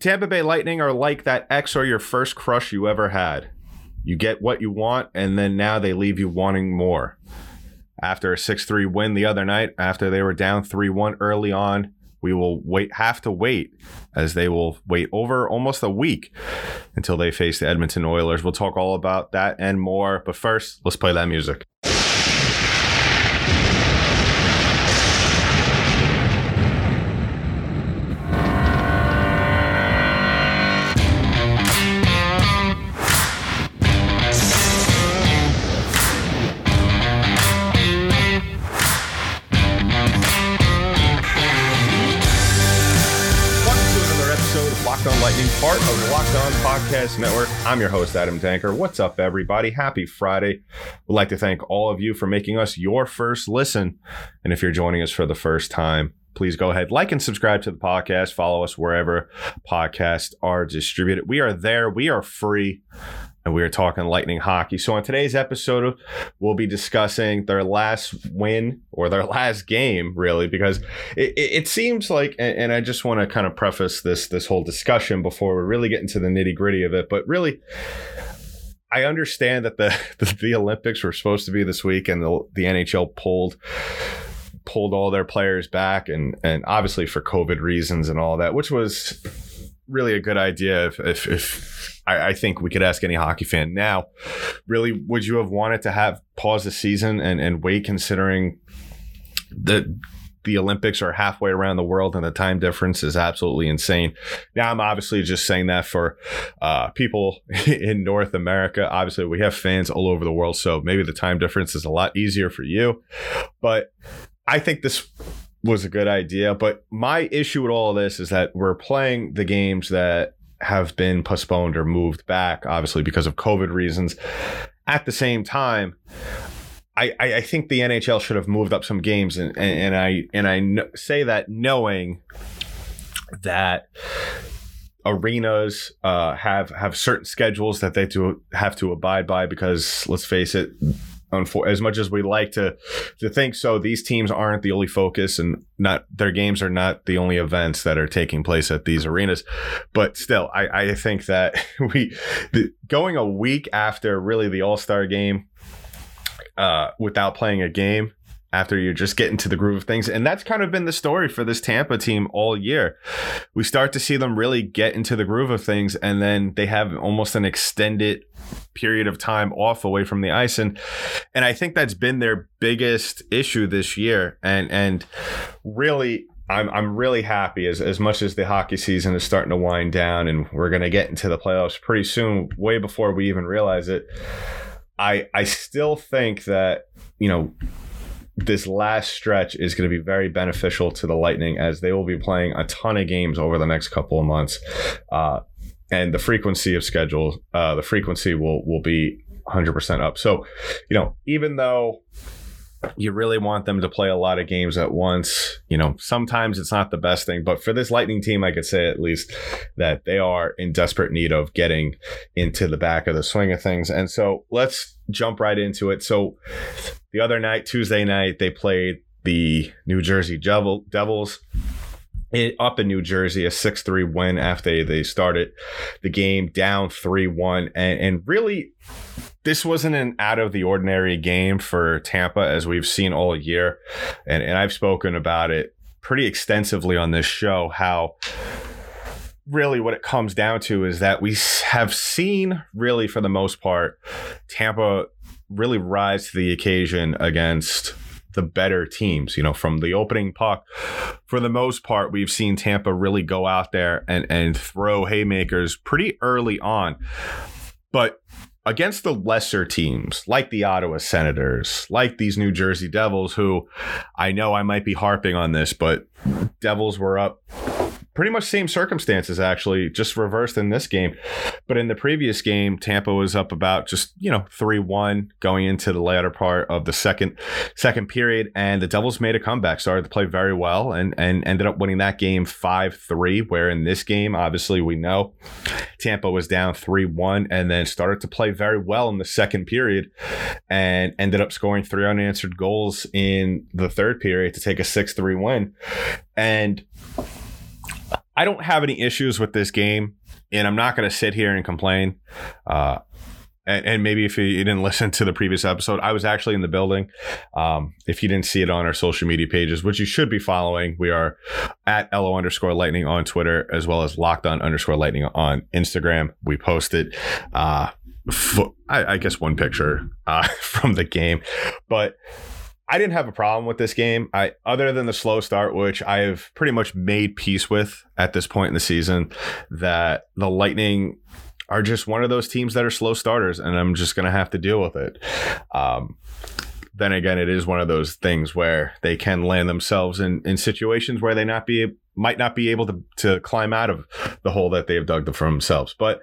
Tampa Bay Lightning are like that ex or your first crush you ever had. You get what you want, and then now they leave you wanting more. After a 6 3 win the other night, after they were down 3 1 early on, we will wait have to wait as they will wait over almost a week until they face the Edmonton Oilers. We'll talk all about that and more. But first, let's play that music. I'm your host, Adam Danker. What's up, everybody? Happy Friday. We'd like to thank all of you for making us your first listen. And if you're joining us for the first time, please go ahead, like and subscribe to the podcast. Follow us wherever podcasts are distributed. We are there. We are free and we are talking Lightning hockey. So, on today's episode, we'll be discussing their last win or their last game, really, because it, it seems like, and I just want to kind of preface this this whole discussion before we really get into the nitty gritty of it, but really. I understand that the, the, the Olympics were supposed to be this week, and the, the NHL pulled pulled all their players back, and and obviously for COVID reasons and all that, which was really a good idea if, if, if I, I, think we could ask any hockey fan now. Really, would you have wanted to have pause the season and, and wait considering the the Olympics are halfway around the world and the time difference is absolutely insane. Now, I'm obviously just saying that for uh, people in North America. Obviously, we have fans all over the world, so maybe the time difference is a lot easier for you. But I think this was a good idea. But my issue with all of this is that we're playing the games that have been postponed or moved back, obviously because of COVID reasons. At the same time, I, I, think the NHL should have moved up some games, and, and, and I and I say that knowing that arenas uh, have have certain schedules that they do have to abide by because let's face it as much as we like to to think so, these teams aren't the only focus, and not their games are not the only events that are taking place at these arenas. But still, I, I think that we the, going a week after really the All Star game uh, without playing a game after you just get into the groove of things. And that's kind of been the story for this Tampa team all year. We start to see them really get into the groove of things, and then they have almost an extended period of time off away from the ice. And and I think that's been their biggest issue this year. And and really I'm I'm really happy as as much as the hockey season is starting to wind down and we're gonna get into the playoffs pretty soon, way before we even realize it. I I still think that, you know, this last stretch is going to be very beneficial to the Lightning as they will be playing a ton of games over the next couple of months. Uh, and the frequency of schedule, uh, the frequency will will be 100% up. So, you know, even though you really want them to play a lot of games at once. You know, sometimes it's not the best thing, but for this Lightning team, I could say at least that they are in desperate need of getting into the back of the swing of things. And so let's jump right into it. So the other night, Tuesday night, they played the New Jersey Devil, Devils up in New Jersey, a 6 3 win after they started the game down 3 1. And, and really, this wasn't an out of the ordinary game for Tampa, as we've seen all year. And, and I've spoken about it pretty extensively on this show how really what it comes down to is that we have seen, really, for the most part, Tampa really rise to the occasion against the better teams. You know, from the opening puck, for the most part, we've seen Tampa really go out there and and throw haymakers pretty early on. But against the lesser teams like the Ottawa Senators, like these New Jersey Devils, who I know I might be harping on this, but Devils were up pretty much same circumstances actually just reversed in this game. But in the previous game tampa was up about just you know 3-1 going into the latter part of the second second period and the devils made a comeback started to play very well and and ended up winning that game 5-3 where in this game obviously we know tampa was down 3-1 and then started to play very well in the second period and ended up scoring three unanswered goals in the third period to take a 6-3 win. And I don't have any issues with this game, and I'm not going to sit here and complain. Uh, and, and, maybe if you didn't listen to the previous episode, I was actually in the building. Um, if you didn't see it on our social media pages, which you should be following, we are at LO underscore lightning on Twitter, as well as locked on underscore lightning on Instagram. We posted, uh, I, I, guess one picture uh, from the game, but I didn't have a problem with this game. I other than the slow start, which I have pretty much made peace with at this point in the season, that the Lightning are just one of those teams that are slow starters, and I'm just gonna have to deal with it. Um, then again, it is one of those things where they can land themselves in, in situations where they not be might not be able to, to climb out of the hole that they've dug for themselves. But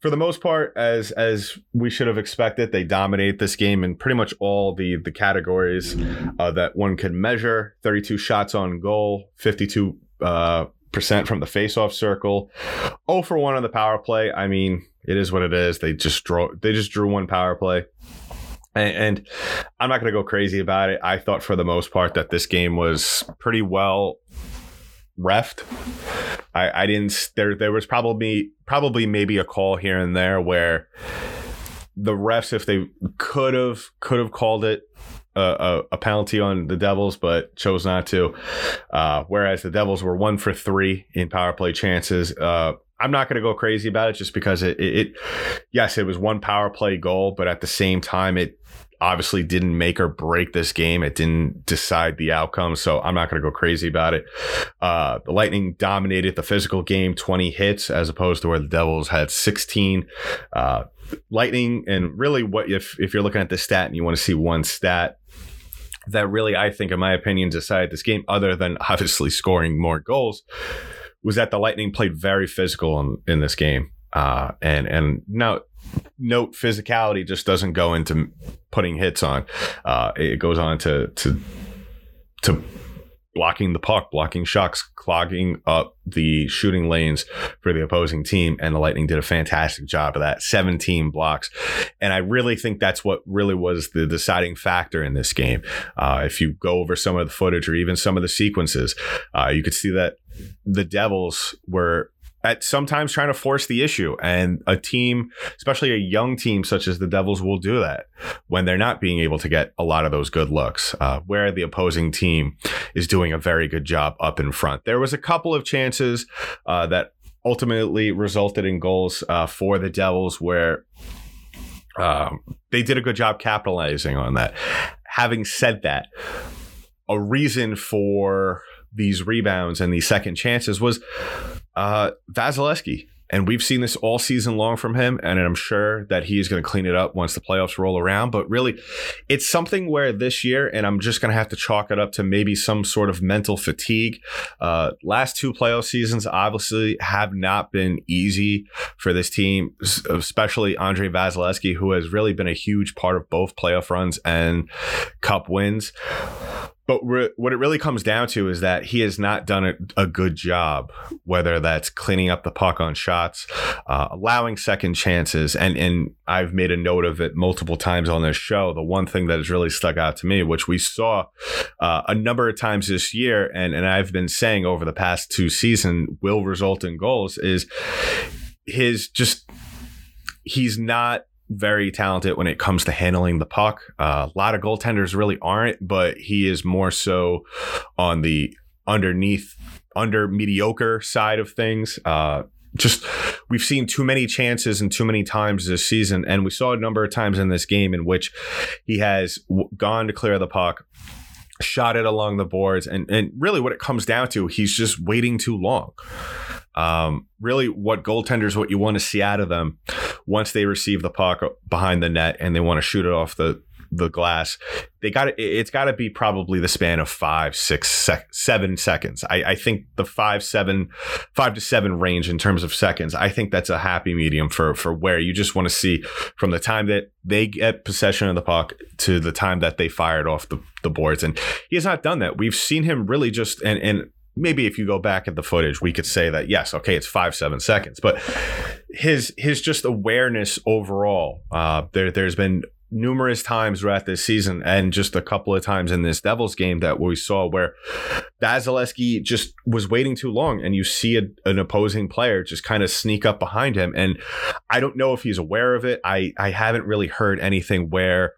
for the most part, as as we should have expected, they dominate this game in pretty much all the the categories uh, that one could measure. 32 shots on goal, 52 uh, percent from the faceoff circle. Oh for 1 on the power play. I mean, it is what it is. They just drew they just drew one power play. And, and I'm not going to go crazy about it. I thought for the most part that this game was pretty well refed. I, I didn't there there was probably probably maybe a call here and there where the refs if they could have could have called it a, a, penalty on the Devils, but chose not to. Uh, whereas the Devils were one for three in power play chances. Uh, I'm not going to go crazy about it just because it, it, it, yes, it was one power play goal, but at the same time, it obviously didn't make or break this game. It didn't decide the outcome. So I'm not going to go crazy about it. Uh, the Lightning dominated the physical game, 20 hits, as opposed to where the Devils had 16. Uh, Lightning, and really, what if, if you're looking at the stat and you want to see one stat, that really, I think, in my opinion, decided this game, other than obviously scoring more goals, was that the Lightning played very physical in, in this game. Uh, and and now note physicality just doesn't go into putting hits on. Uh, it goes on to to to blocking the puck, blocking shots, clogging up the shooting lanes for the opposing team. And the Lightning did a fantastic job of that 17 blocks. And I really think that's what really was the deciding factor in this game. Uh, if you go over some of the footage or even some of the sequences, uh, you could see that the Devils were at sometimes trying to force the issue. And a team, especially a young team such as the Devils, will do that when they're not being able to get a lot of those good looks, uh, where the opposing team is doing a very good job up in front. There was a couple of chances uh, that ultimately resulted in goals uh, for the Devils where um, they did a good job capitalizing on that. Having said that, a reason for these rebounds and these second chances was uh, Vasilevskiy. And we've seen this all season long from him, and I'm sure that he is going to clean it up once the playoffs roll around. But really, it's something where this year, and I'm just going to have to chalk it up to maybe some sort of mental fatigue. Uh, last two playoff seasons obviously have not been easy for this team, especially Andre Vasilevskiy, who has really been a huge part of both playoff runs and cup wins. But re- what it really comes down to is that he has not done a, a good job, whether that's cleaning up the puck on shots, uh, allowing second chances. And, and I've made a note of it multiple times on this show. The one thing that has really stuck out to me, which we saw uh, a number of times this year, and, and I've been saying over the past two seasons will result in goals, is his just, he's not very talented when it comes to handling the puck. Uh, a lot of goaltenders really aren't, but he is more so on the underneath, under mediocre side of things. Uh, just we've seen too many chances and too many times this season, and we saw a number of times in this game in which he has w- gone to clear the puck, shot it along the boards, and and really what it comes down to, he's just waiting too long. Um, really, what goaltenders, what you want to see out of them once they receive the puck behind the net and they want to shoot it off the the glass, they got it. It's got to be probably the span of five, six, sec- seven seconds. I, I, think the five, seven, five to seven range in terms of seconds. I think that's a happy medium for for where you just want to see from the time that they get possession of the puck to the time that they fired off the, the boards. And he has not done that. We've seen him really just and and maybe if you go back at the footage, we could say that yes, okay, it's five seven seconds, but his his just awareness overall, uh, there there's been numerous times throughout this season and just a couple of times in this Devils game that we saw where Vasilevskiy just was waiting too long and you see a, an opposing player just kind of sneak up behind him. And I don't know if he's aware of it. I, I haven't really heard anything where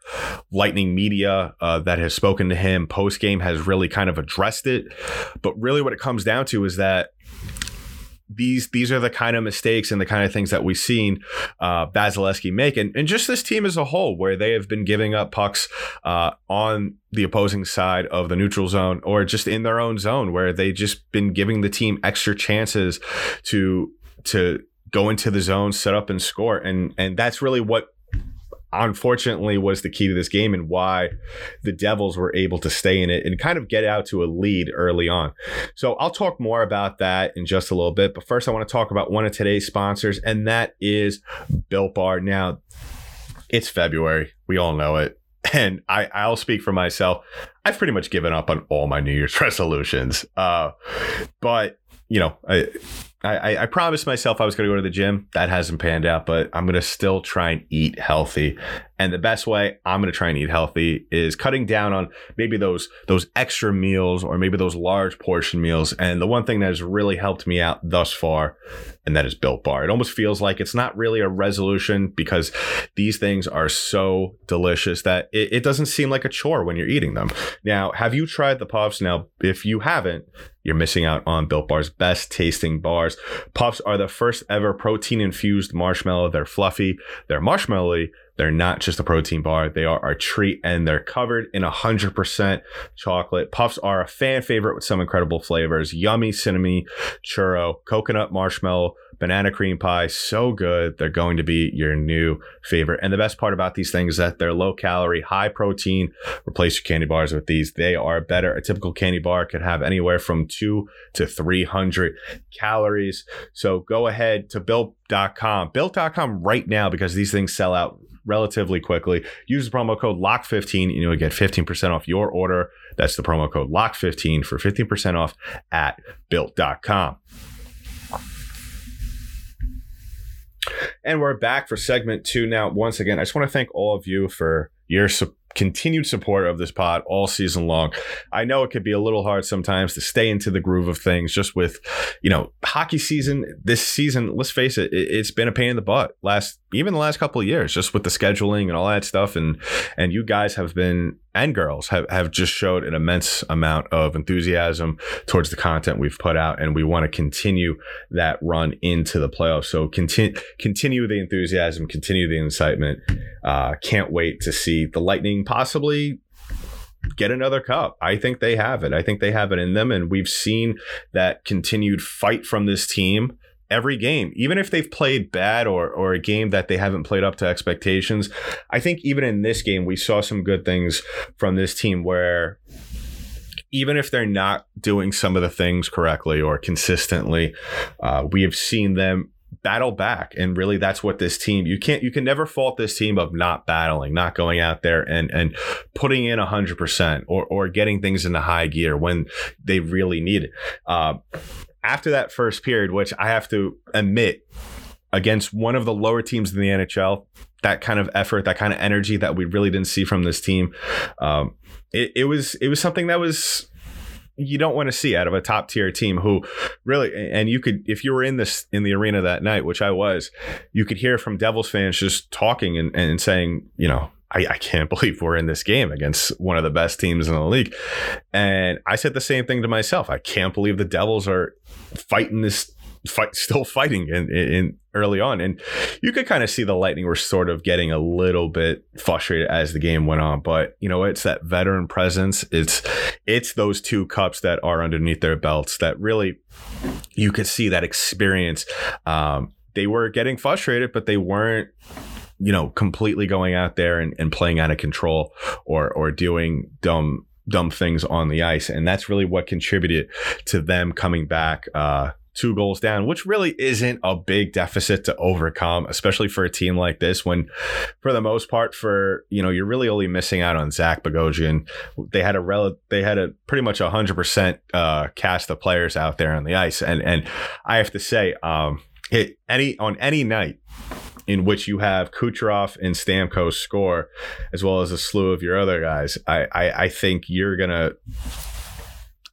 Lightning media uh, that has spoken to him post game has really kind of addressed it. But really, what it comes down to is that these these are the kind of mistakes and the kind of things that we've seen uh, Vasilevskiy make, and, and just this team as a whole, where they have been giving up pucks uh, on the opposing side of the neutral zone or just in their own zone, where they just been giving the team extra chances to to go into the zone, set up and score, and and that's really what unfortunately was the key to this game and why the Devils were able to stay in it and kind of get out to a lead early on. So I'll talk more about that in just a little bit. But first, I want to talk about one of today's sponsors, and that is Built Bar. Now, it's February. We all know it. And I, I'll speak for myself. I've pretty much given up on all my New Year's resolutions. Uh, but, you know, I, I, I promised myself I was going to go to the gym. That hasn't panned out, but I'm going to still try and eat healthy. And the best way I'm going to try and eat healthy is cutting down on maybe those those extra meals or maybe those large portion meals. And the one thing that has really helped me out thus far, and that is Built Bar. It almost feels like it's not really a resolution because these things are so delicious that it, it doesn't seem like a chore when you're eating them. Now, have you tried the puffs? Now, if you haven't, you're missing out on Built Bar's best tasting bars. Puffs are the first ever protein infused marshmallow. They're fluffy, they're marshmallowy, they're not just a protein bar. They are a treat and they're covered in 100% chocolate. Puffs are a fan favorite with some incredible flavors. Yummy cinnamon, churro, coconut marshmallow, banana cream pie. So good. They're going to be your new favorite. And the best part about these things is that they're low calorie, high protein. Replace your candy bars with these. They are better. A typical candy bar could have anywhere from two to 300 calories. So go ahead to built.com, built.com right now because these things sell out relatively quickly. Use the promo code LOCK15 and you'll get 15% off your order. That's the promo code LOCK15 for 15% off at built.com. And we're back for segment two now. Once again, I just want to thank all of you for your support continued support of this pod all season long. I know it could be a little hard sometimes to stay into the groove of things just with, you know, hockey season. This season, let's face it, it has been a pain in the butt last, even the last couple of years, just with the scheduling and all that stuff. And, and you guys have been and girls have, have just showed an immense amount of enthusiasm towards the content we've put out and we want to continue that run into the playoffs so continue continue the enthusiasm continue the incitement uh, can't wait to see the lightning possibly get another cup. I think they have it. I think they have it in them. And we've seen that continued fight from this team every game, even if they've played bad or or a game that they haven't played up to expectations. I think even in this game, we saw some good things from this team where even if they're not doing some of the things correctly or consistently, uh, we have seen them battle back and really that's what this team you can't you can never fault this team of not battling not going out there and and putting in 100% or or getting things into high gear when they really need it uh, after that first period, which I have to admit, against one of the lower teams in the NHL, that kind of effort, that kind of energy that we really didn't see from this team, um, it, it was it was something that was you don't want to see out of a top tier team who really and you could if you were in this in the arena that night which i was you could hear from devils fans just talking and, and saying you know I, I, can't believe we're in this game against one of the best teams in the league. And I said the same thing to myself. I can't believe the Devils are fighting this fight, still fighting in, in early on. And you could kind of see the Lightning were sort of getting a little bit frustrated as the game went on. But you know, it's that veteran presence. It's it's those two cups that are underneath their belts that really you could see that experience. Um, they were getting frustrated, but they weren't you know, completely going out there and, and playing out of control or or doing dumb dumb things on the ice. And that's really what contributed to them coming back uh two goals down, which really isn't a big deficit to overcome, especially for a team like this. When, for the most part, for you know, you're really only missing out on Zach Bogosian. They had a rel- they had a pretty much a hundred percent uh, cast of players out there on the ice, and and I have to say, um, it, any on any night in which you have Kucherov and Stamkos score, as well as a slew of your other guys, I, I, I think you're gonna.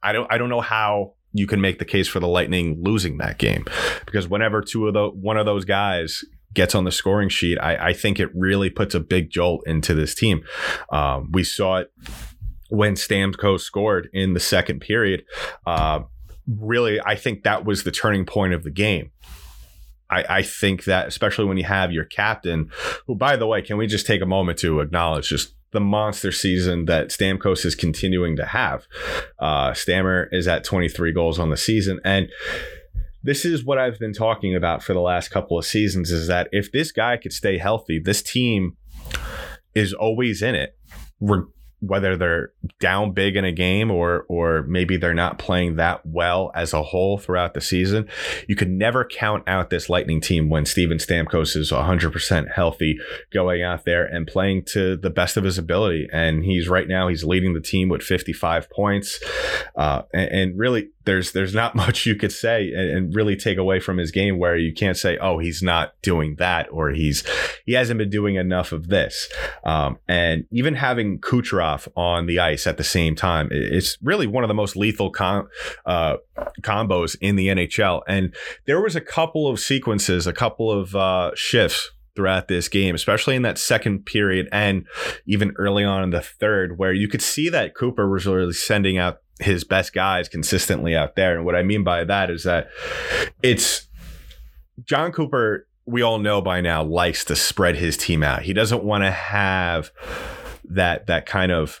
I don't I don't know how you can make the case for the Lightning losing that game because whenever two of the one of those guys gets on the scoring sheet, I, I think it really puts a big jolt into this team. Um, we saw it when Stamkos scored in the second period. Uh, really, I think that was the turning point of the game. I, I, think that especially when you have your captain, who by the way, can we just take a moment to acknowledge just the monster season that Stamkos is continuing to have. Uh, Stammer is at 23 goals on the season. And this is what I've been talking about for the last couple of seasons is that if this guy could stay healthy, this team is always in it whether they're down big in a game or or maybe they're not playing that well as a whole throughout the season, you can never count out this Lightning team when Steven Stamkos is 100% healthy, going out there and playing to the best of his ability. And he's right now he's leading the team with 55 points, uh, and, and, really there's there's not much you could say and, and really take away from his game where you can't say oh he's not doing that or he's he hasn't been doing enough of this. Um, and even having Kucherov on the ice at the same time. It's really one of the most lethal com- uh, combos in the NHL. And there was a couple of sequences, a couple of uh, shifts throughout this game, especially in that second period and even early on in the third, where you could see that Cooper was really sending out his best guys consistently out there. And what I mean by that is that it's Jon Cooper, we all know by now, likes to spread his team out. He doesn't want to have that that kind of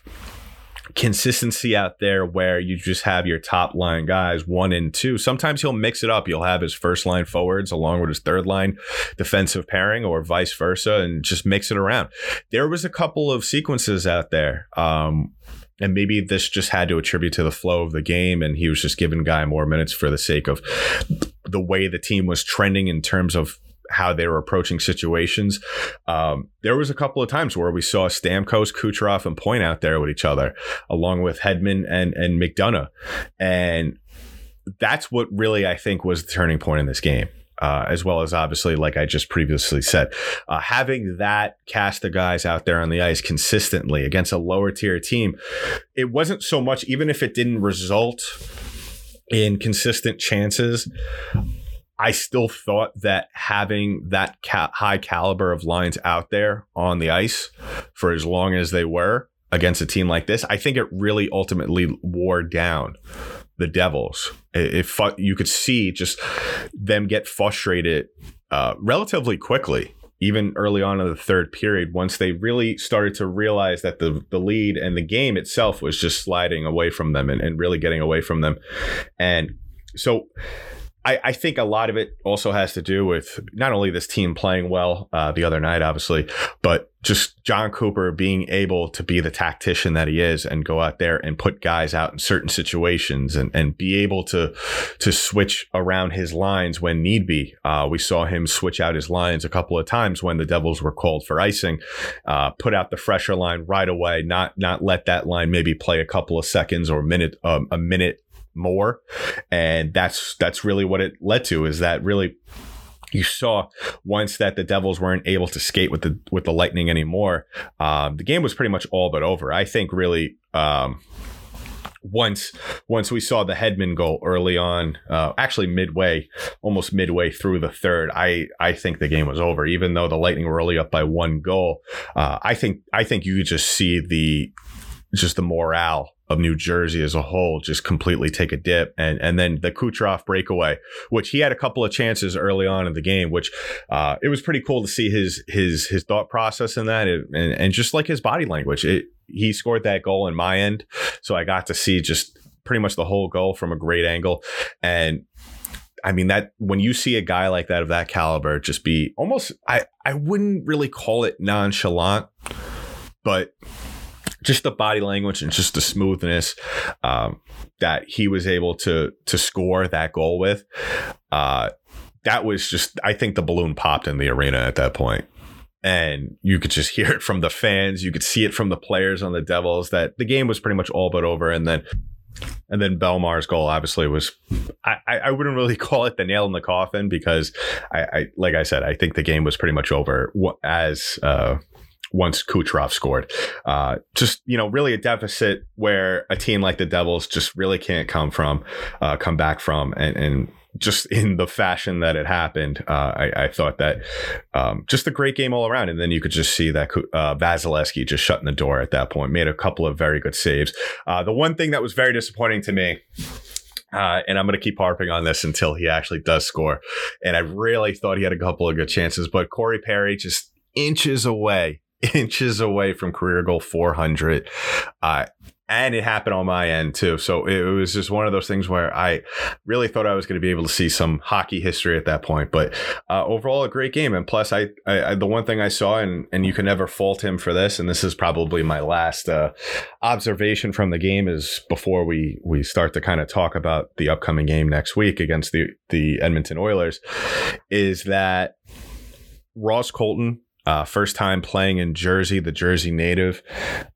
consistency out there where you just have your top line guys one and two. Sometimes he'll mix it up. You'll have his first line forwards along with his third line defensive pairing or vice versa and just mix it around. There was a couple of sequences out there. Um, and maybe this just had to attribute to the flow of the game and he was just giving guy more minutes for the sake of the way the team was trending in terms of how they were approaching situations. Um, there was a couple of times where we saw Stamkos, Kucherov, and Point out there with each other, along with Hedman and and McDonagh, and that's what really I think was the turning point in this game. Uh, as well as obviously, like I just previously said, uh, having that cast of guys out there on the ice consistently against a lower tier team, it wasn't so much, even if it didn't result in consistent chances. I still thought that having that ca- high caliber of lines out there on the ice for as long as they were against a team like this, I think it really ultimately wore down the Devils. If you could see just them get frustrated uh, relatively quickly, even early on in the third period, once they really started to realize that the the lead and the game itself was just sliding away from them and, and really getting away from them, and so I, I, think a lot of it also has to do with not only this team playing well uh, the other night, obviously, but just Jon Cooper being able to be the tactician that he is and go out there and put guys out in certain situations and, and be able to to switch around his lines when need be. Uh, we saw him switch out his lines a couple of times when the Devils were called for icing, uh, put out the fresher line right away, not not let that line maybe play a couple of seconds or minute um, a minute more. And that's that's really what it led to is that really you saw once that the Devils weren't able to skate with the with the Lightning anymore, um, the game was pretty much all but over. I think really um, once once we saw the Hedman goal early on, uh, actually midway, almost midway through the third, I I think the game was over. Even though the Lightning were only up by one goal, uh, I think I think you could just see the just the morale of New Jersey as a whole just completely take a dip. And and then the Kucherov breakaway, which he had a couple of chances early on in the game, which uh, it was pretty cool to see his his his thought process in that, and and just like his body language. It, he scored that goal in my end, so I got to see just pretty much the whole goal from a great angle, and. I mean that when you see a guy like that of that caliber just be almost I I wouldn't really call it nonchalant, but just the body language and just the smoothness um, that he was able to to score that goal with. Uh, that was just, I think the balloon popped in the arena at that point. And you could just hear it from the fans. You could see it from the players on the Devils that the game was pretty much all but over. And then and then Belmar's goal obviously was, I, I wouldn't really call it the nail in the coffin because I, I like I said, I think the game was pretty much over as uh, once Kucherov scored. Uh, just you know, really a deficit where a team like the Devils just really can't come from, uh, come back from, and, and just in the fashion that it happened, uh, I, I, thought that um, just a great game all around. And then you could just see that uh, Vasilevskiy just shutting the door at that point, made a couple of very good saves. Uh, the one thing that was very disappointing to me. Uh, and I'm going to keep harping on this until he actually does score. And I really thought he had a couple of good chances, but Corey Perry just inches away inches away from career goal 400. Uh, and it happened on my end too. So it was just one of those things where I really thought I was going to be able to see some hockey history at that point. But uh, overall, a great game. And plus, I, I, the one thing I saw, and and you can never fault him for this. And this is probably my last uh, observation from the game is before we we start to kind of talk about the upcoming game next week against the the Edmonton Oilers, is that Ross Colton uh, first time playing in Jersey, the Jersey native.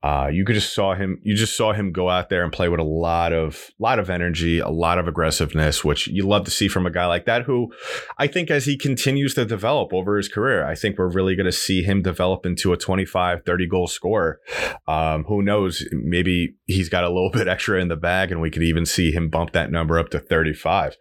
Uh, you could just saw him. You just saw him go out there and play with a lot of lot of energy, a lot of aggressiveness, which you love to see from a guy like that. Who I think as he continues to develop over his career, I think we're really going to see him develop into a 25, 30 goal scorer. Um, who knows? Maybe he's got a little bit extra in the bag, and we could even see him bump that number up to 35.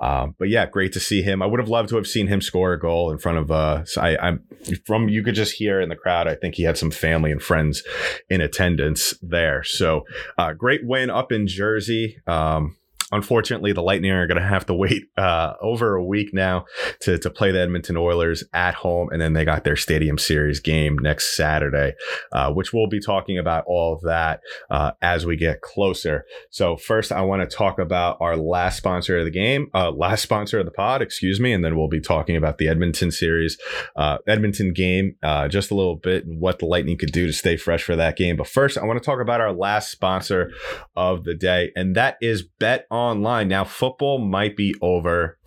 Um, but yeah, great to see him. I would have loved to have seen him score a goal in front of. Uh, I, I'm from you could just hear in the crowd. I think he had some family and friends in attendance there. So, uh, great win up in Jersey. Um, unfortunately, the Lightning are going to have to wait uh, over a week now to, to play the Edmonton Oilers at home. And then they got their Stadium Series game next Saturday, uh, which we'll be talking about all of that uh, as we get closer. So, first, I want to talk about our last sponsor of the game, uh, last sponsor of the pod, excuse me. And then we'll be talking about the Edmonton Series, uh, Edmonton game, uh, just a little bit and what the Lightning could do to stay fresh for that game. But first, I want to talk about our last sponsor of the day, and that is Bet On online. Now, football might be over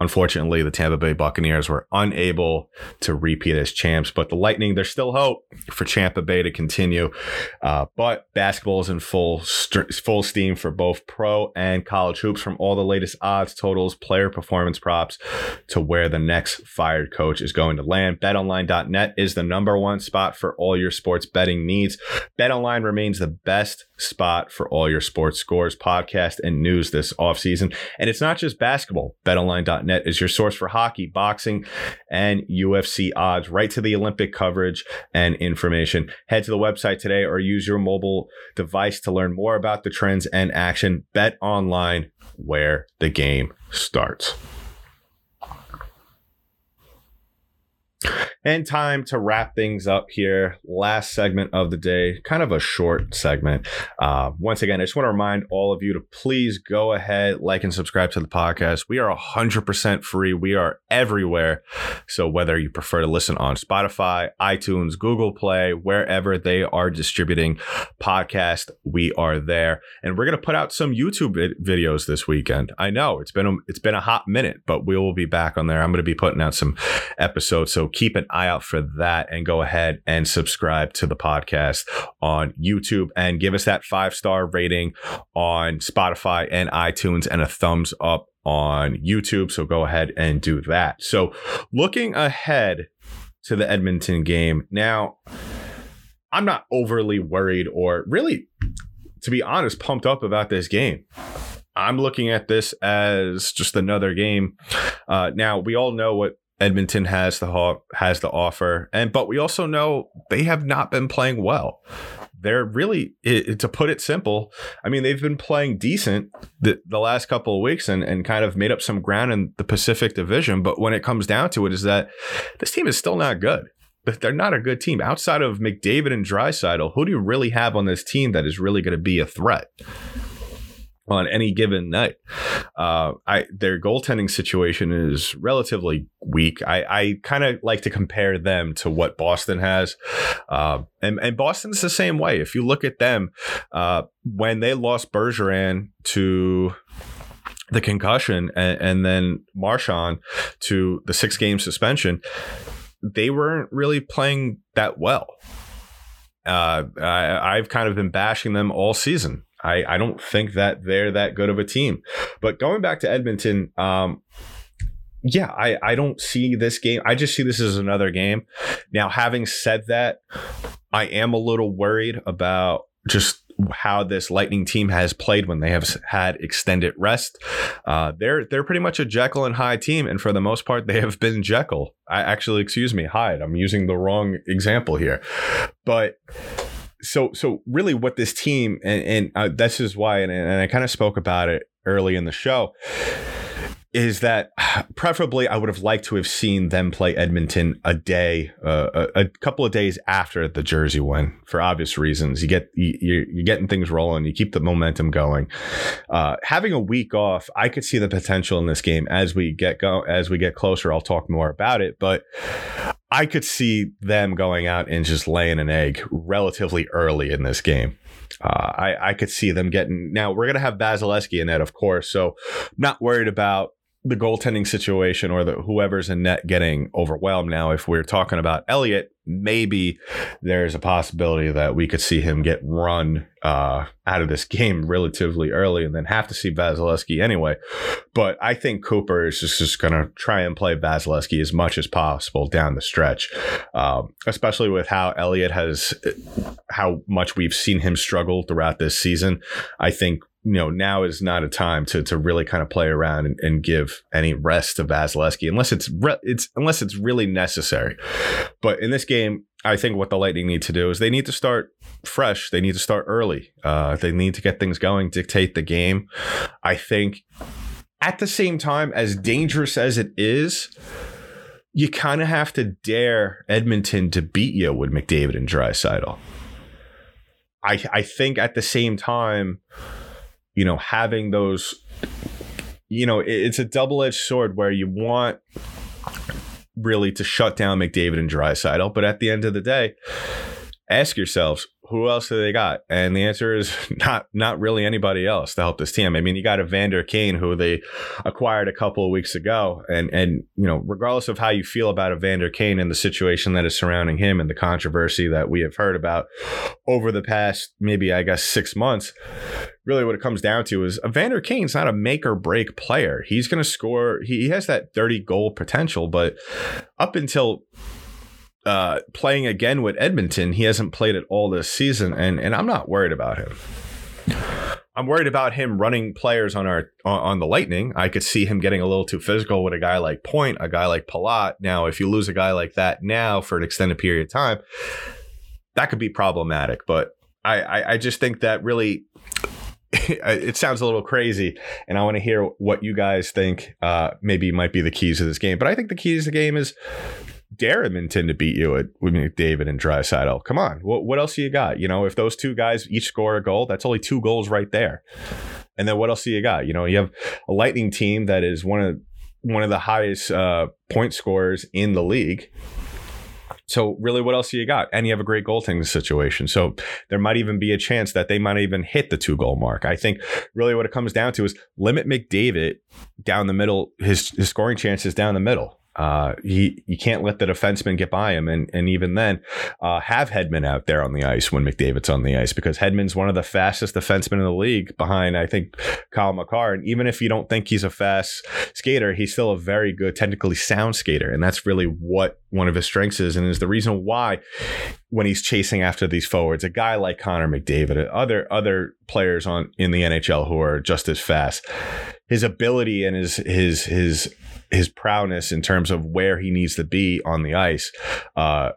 Unfortunately, the Tampa Bay Buccaneers were unable to repeat as champs, but the Lightning, there's still hope for Tampa Bay to continue. Uh, but basketball is in full st- full steam for both pro and college hoops, from all the latest odds, totals, player performance props to where the next fired coach is going to land. BetOnline.net is the number one spot for all your sports betting needs. BetOnline remains the best spot for all your sports scores, podcast, and news this offseason. And it's not just basketball. BetOnline.net is your source for hockey, boxing, and UFC odds, right to the Olympic coverage and information. Head to the website today or use your mobile device to learn more about the trends and action. Bet online where the game starts. And time to wrap things up here. Last segment of the day, kind of a short segment. Uh, once again, I just want to remind all of you to please go ahead, like, and subscribe to the podcast. We are 100% free. We are everywhere. So whether you prefer to listen on Spotify, iTunes, Google Play, wherever they are distributing podcast, we are there. And we're going to put out some YouTube videos this weekend. I know it's been a, it's been a hot minute, but we will be back on there. I'm going to be putting out some episodes. So keep an eye out for that and go ahead and subscribe to the podcast on YouTube and give us that five star rating on Spotify and iTunes and a thumbs up on YouTube. So go ahead and do that. So looking ahead to the Edmonton game now, I'm not overly worried or really, to be honest, pumped up about this game. I'm looking at this as just another game. Uh, now we all know what Edmonton has the has the offer, and but we also know they have not been playing well. They're really, it, to put it simple, I mean they've been playing decent the, the last couple of weeks and and kind of made up some ground in the Pacific Division. But when it comes down to it, is that this team is still not good. They're not a good team outside of McDavid and Draisaitl. Who do you really have on this team that is really going to be a threat? On any given night. Uh, I their goaltending situation is relatively weak. I, I kind of like to compare them to what Boston has, uh, and and Boston's the same way. If you look at them, uh, when they lost Bergeron to the concussion and, and then Marchand to the six game suspension, they weren't really playing that well. Uh, I, I've kind of been bashing them all season I, I don't think that they're that good of a team. But going back to Edmonton, um, yeah, I, I don't see this game. I just see this as another game. Now, having said that, I am a little worried about just how this Lightning team has played when they have had extended rest. Uh, they're they're pretty much a Jekyll and Hyde team, and for the most part, they have been Jekyll. I actually, excuse me, Hyde. I'm using the wrong example here, but so so really, what this team and and uh, this is why, and, and I kind of spoke about it early in the show is that preferably I would have liked to have seen them play Edmonton a day, uh, a, a, couple of days after the Jersey win for obvious reasons. You get you, you're getting things rolling, you keep the momentum going. Uh, having a week off, I could see the potential in this game as we get go as we get closer. I'll talk more about it, but I could see them going out and just laying an egg relatively early in this game. Uh, I, I could see them getting now. We're gonna have Vasilevskiy in that, of course, so I'm not worried about the goaltending situation or the whoever's in net getting overwhelmed. Now, if we're talking about Elliott, maybe there's a possibility that we could see him get run uh, out of this game relatively early and then have to see Vasilevskiy anyway. But I think Cooper is just, just going to try and play Vasilevskiy as much as possible down the stretch, um, especially with how Elliott has, how much we've seen him struggle throughout this season. I think you know, now is not a time to to really kind of play around and, and give any rest to Vasilevskiy unless it's re- it's unless it's really necessary. But in this game, I think what the Lightning need to do is they need to start fresh. They need to start early. Uh, they need to get things going, dictate the game. I think at the same time, as dangerous as it is, you kind of have to dare Edmonton to beat you with McDavid and Draisaitl. I I think at the same time you know, having those, you know, it's a double edged sword where you want really to shut down McDavid and Draisaitl, but at the end of the day, ask yourselves who else do they got? And the answer is not not really anybody else to help this team. I mean, you got Evander Kane who they acquired a couple of weeks ago, and and you know, regardless of how you feel about Evander Kane and the situation that is surrounding him and the controversy that we have heard about over the past maybe I guess six months, really what it comes down to is Evander Kane's not a make or break player. He's going to score. He has that thirty goal potential, but up until uh, playing again with Edmonton, he hasn't played it all this season, and and I'm not worried about him. I'm worried about him running players on our on the Lightning. I could see him getting a little too physical with a guy like Point, a guy like Palat. Now, if you lose a guy like that now for an extended period of time, that could be problematic. But I, I, I just think that really it sounds a little crazy, and I want to hear what you guys think. Uh, maybe might be the keys to this game, but I think the keys to the game is dare Edmonton to beat you at, with McDavid and Draisaitl. Come on, what what else you got? You know, if those two guys each score a goal, that's only two goals right there. And then what else do you got? You know, you have a Lightning team that is one of one of the highest uh, point scorers in the league. So really, what else do you got? And you have a great goaltending situation. So there might even be a chance that they might even hit the two goal mark. I think really what it comes down to is limit McDavid down the middle, his, his scoring chances down the middle. Uh, he you can't let the defenseman get by him, and and even then, uh, have Hedman out there on the ice when McDavid's on the ice because Hedman's one of the fastest defensemen in the league behind I think Cale Makar. And even if you don't think he's a fast skater, he's still a very good, technically sound skater, and that's really what one of his strengths is, and is the reason why when he's chasing after these forwards, a guy like Connor McDavid, other other players on in the NHL who are just as fast, his ability and his his his his prowess in terms of where he needs to be on the ice uh,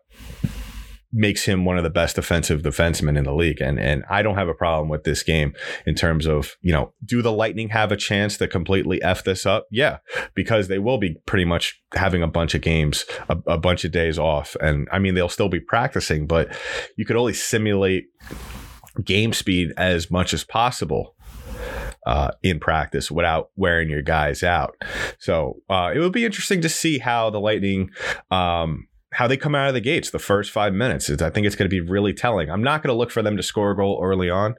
makes him one of the best defensive defensemen in the league. And and I don't have a problem with this game in terms of, you know, do the Lightning have a chance to completely F this up? Yeah, because they will be pretty much having a bunch of games, a, a bunch of days off. And I mean, they'll still be practicing, but you could only simulate game speed as much as possible uh, in practice without wearing your guys out. So uh, it would be interesting to see how the Lightning. Um, how they come out of the gates the first five minutes I think it's going to be really telling. I'm not going to look for them to score a goal early on.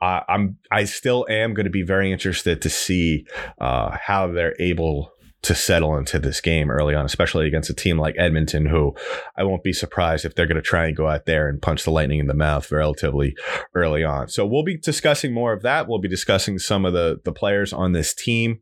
I'm I still am going to be very interested to see uh, how they're able to settle into this game early on, especially against a team like Edmonton, who I won't be surprised if they're going to try and go out there and punch the lightning in the mouth relatively early on. So we'll be discussing more of that. We'll be discussing some of the the players on this team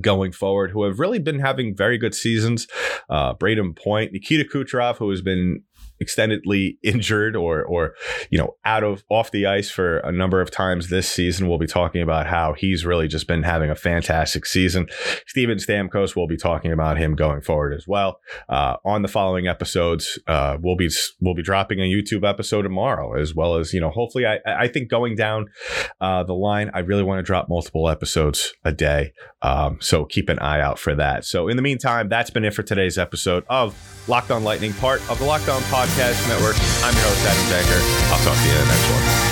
going forward who have really been having very good seasons. Uh, Brayden Point, Nikita Kucherov, who has been extendedly injured or or you know out of off the ice for a number of times this season. We'll be talking about how he's really just been having a fantastic season. Steven Stamkos, we'll be talking about him going forward as well. Uh, on the following episodes, uh, we'll be we'll be dropping a YouTube episode tomorrow, as well as you know hopefully I I think going down uh, the line, I really want to drop multiple episodes a day. Um, so keep an eye out for that. So in the meantime, that's been it for today's episode of Locked On Lightning, part of the Locked On Podcast Network. I'm your host, Adam Danker. I'll talk to you in the next one.